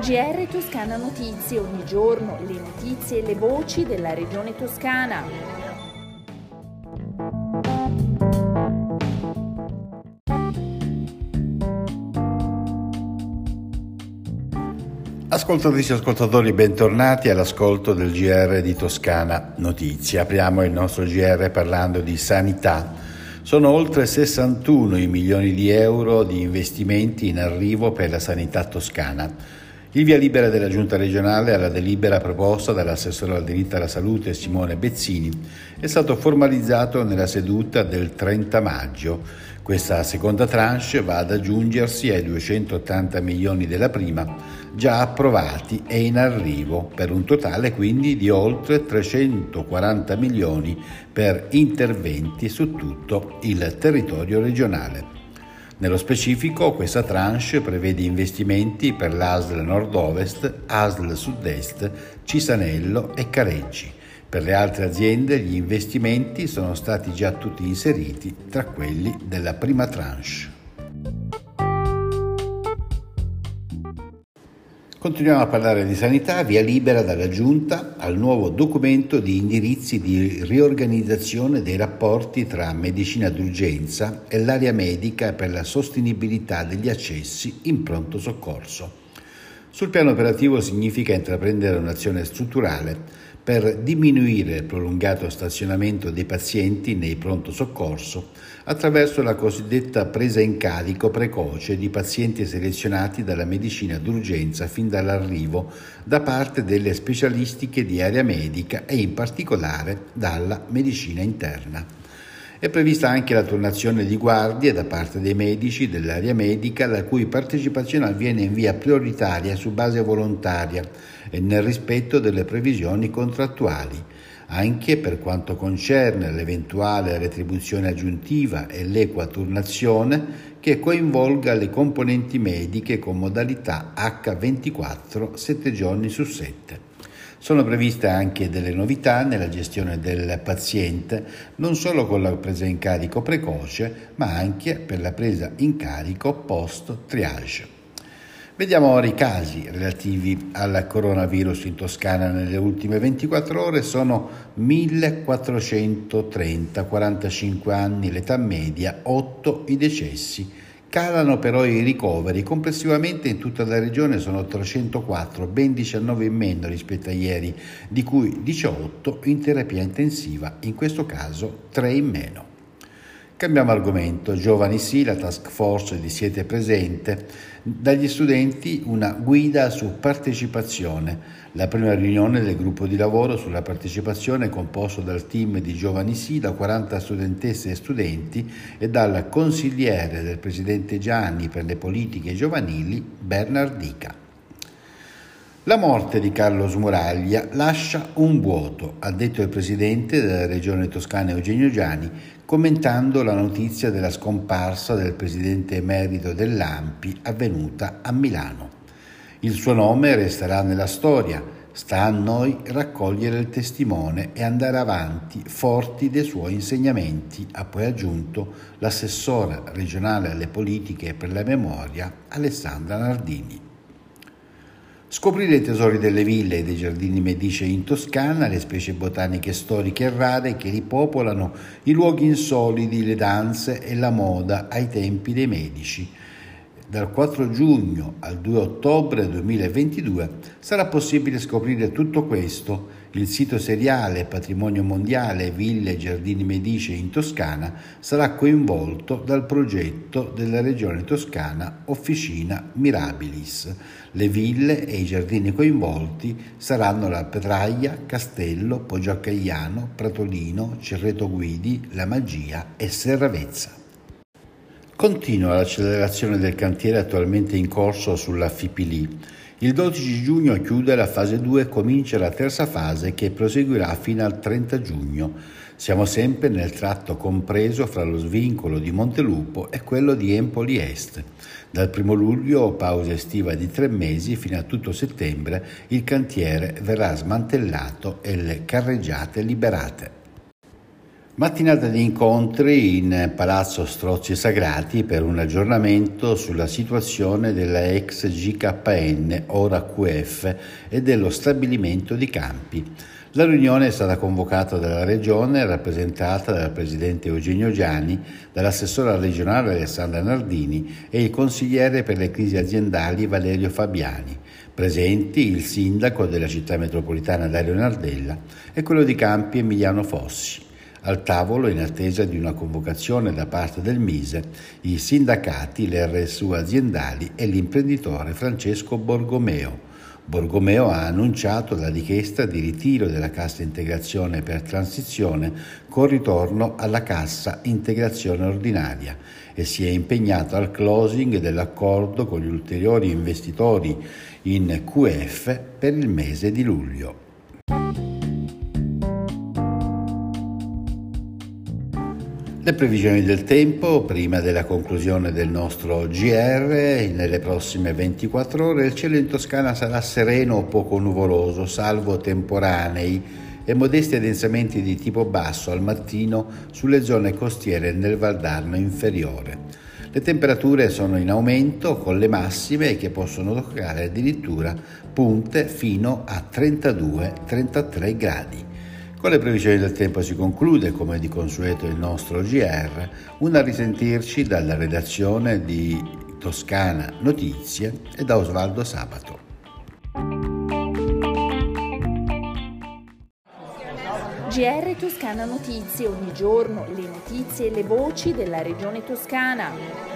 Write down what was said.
GR Toscana Notizie, ogni giorno le notizie e le voci della regione toscana. Ascoltatrici e ascoltatori, bentornati all'ascolto del GR di Toscana Notizie. Apriamo il nostro GR parlando di sanità. Sono oltre 61 i milioni di euro di investimenti in arrivo per la sanità toscana. Il via libera della Giunta regionale alla delibera proposta dall'assessore al diritto alla salute Simone Bezzini è stato formalizzato nella seduta del 30 maggio. Questa seconda tranche va ad aggiungersi ai 280 milioni della prima, già approvati e in arrivo, per un totale quindi di oltre 340 milioni per interventi su tutto il territorio regionale. Nello specifico, questa tranche prevede investimenti per l'ASL Nord-Ovest, ASL Sud-Est, Cisanello e Careggi. Per le altre aziende gli investimenti sono stati già tutti inseriti tra quelli della prima tranche. Continuiamo a parlare di sanità, via libera dalla Giunta al nuovo documento di indirizzi di riorganizzazione dei rapporti tra medicina d'urgenza e l'area medica per la sostenibilità degli accessi in pronto soccorso. Sul piano operativo significa intraprendere un'azione strutturale per diminuire il prolungato stazionamento dei pazienti nei pronto soccorso attraverso la cosiddetta presa in carico precoce di pazienti selezionati dalla medicina d'urgenza fin dall'arrivo da parte delle specialistiche di area medica e in particolare dalla medicina interna. È prevista anche la turnazione di guardie da parte dei medici dell'area medica la cui partecipazione avviene in via prioritaria su base volontaria e nel rispetto delle previsioni contrattuali, anche per quanto concerne l'eventuale retribuzione aggiuntiva e l'equa turnazione che coinvolga le componenti mediche con modalità H24 7 giorni su 7. Sono previste anche delle novità nella gestione del paziente, non solo con la presa in carico precoce, ma anche per la presa in carico post-triage. Vediamo ora i casi relativi al coronavirus in Toscana nelle ultime 24 ore, sono 1430, 45 anni l'età media, 8 i decessi. Calano però i ricoveri, complessivamente in tutta la regione sono 304, ben 19 in meno rispetto a ieri, di cui 18 in terapia intensiva, in questo caso 3 in meno. Cambiamo argomento, giovani sì, la task force di Siete presente, dagli studenti una guida su partecipazione, la prima riunione del gruppo di lavoro sulla partecipazione composto dal team di giovani sì, da 40 studentesse e studenti e dal consigliere del presidente Gianni per le politiche giovanili Bernardica. La morte di Carlo Smuraglia lascia un vuoto, ha detto il presidente della regione toscana Eugenio Giani, commentando la notizia della scomparsa del presidente emerito dell'AMPI avvenuta a Milano. Il suo nome resterà nella storia, sta a noi raccogliere il testimone e andare avanti forti dei suoi insegnamenti, ha poi aggiunto l'assessora regionale alle politiche per la memoria Alessandra Nardini. Scoprire i tesori delle ville e dei giardini medicei in Toscana, le specie botaniche storiche e rare che ripopolano i luoghi insoliti, le danze e la moda ai tempi dei medici. Dal 4 giugno al 2 ottobre 2022 sarà possibile scoprire tutto questo il sito seriale Patrimonio Mondiale Ville e Giardini Medici in Toscana sarà coinvolto dal progetto della Regione Toscana Officina Mirabilis. Le ville e i giardini coinvolti saranno la Petraia, Castello, Poggioaccagliano, Pratolino, Cerreto Guidi, La Magia e Serravezza. Continua l'accelerazione del cantiere attualmente in corso sulla Fipili. Il 12 giugno chiude la fase 2 e comincia la terza fase che proseguirà fino al 30 giugno. Siamo sempre nel tratto compreso fra lo svincolo di Montelupo e quello di Empoli Est. Dal 1 luglio, pausa estiva di tre mesi, fino a tutto settembre, il cantiere verrà smantellato e le carreggiate liberate. Mattinata di incontri in Palazzo Strozzi Sagrati per un aggiornamento sulla situazione della ex GKN, ora QF, e dello stabilimento di campi. La riunione è stata convocata dalla Regione, rappresentata dal Presidente Eugenio Gianni, dall'assessora regionale Alessandra Nardini e il consigliere per le crisi aziendali Valerio Fabiani. Presenti il sindaco della città metropolitana Dario Nardella e quello di Campi Emiliano Fossi. Al tavolo, in attesa di una convocazione da parte del Mise, i sindacati, le RSU aziendali e l'imprenditore Francesco Borgomeo. Borgomeo ha annunciato la richiesta di ritiro della cassa integrazione per transizione con ritorno alla cassa integrazione ordinaria e si è impegnato al closing dell'accordo con gli ulteriori investitori in QF per il mese di luglio. Le previsioni del tempo, prima della conclusione del nostro GR, nelle prossime 24 ore il cielo in Toscana sarà sereno o poco nuvoloso, salvo temporanei e modesti addensamenti di tipo basso al mattino sulle zone costiere nel Valdarno inferiore. Le temperature sono in aumento con le massime che possono toccare addirittura punte fino a 32-33 gradi. Con le previsioni del tempo si conclude, come di consueto, il nostro GR, una risentirci dalla redazione di Toscana Notizie e da Osvaldo Sabato. GR Toscana Notizie, ogni giorno le notizie e le voci della regione toscana.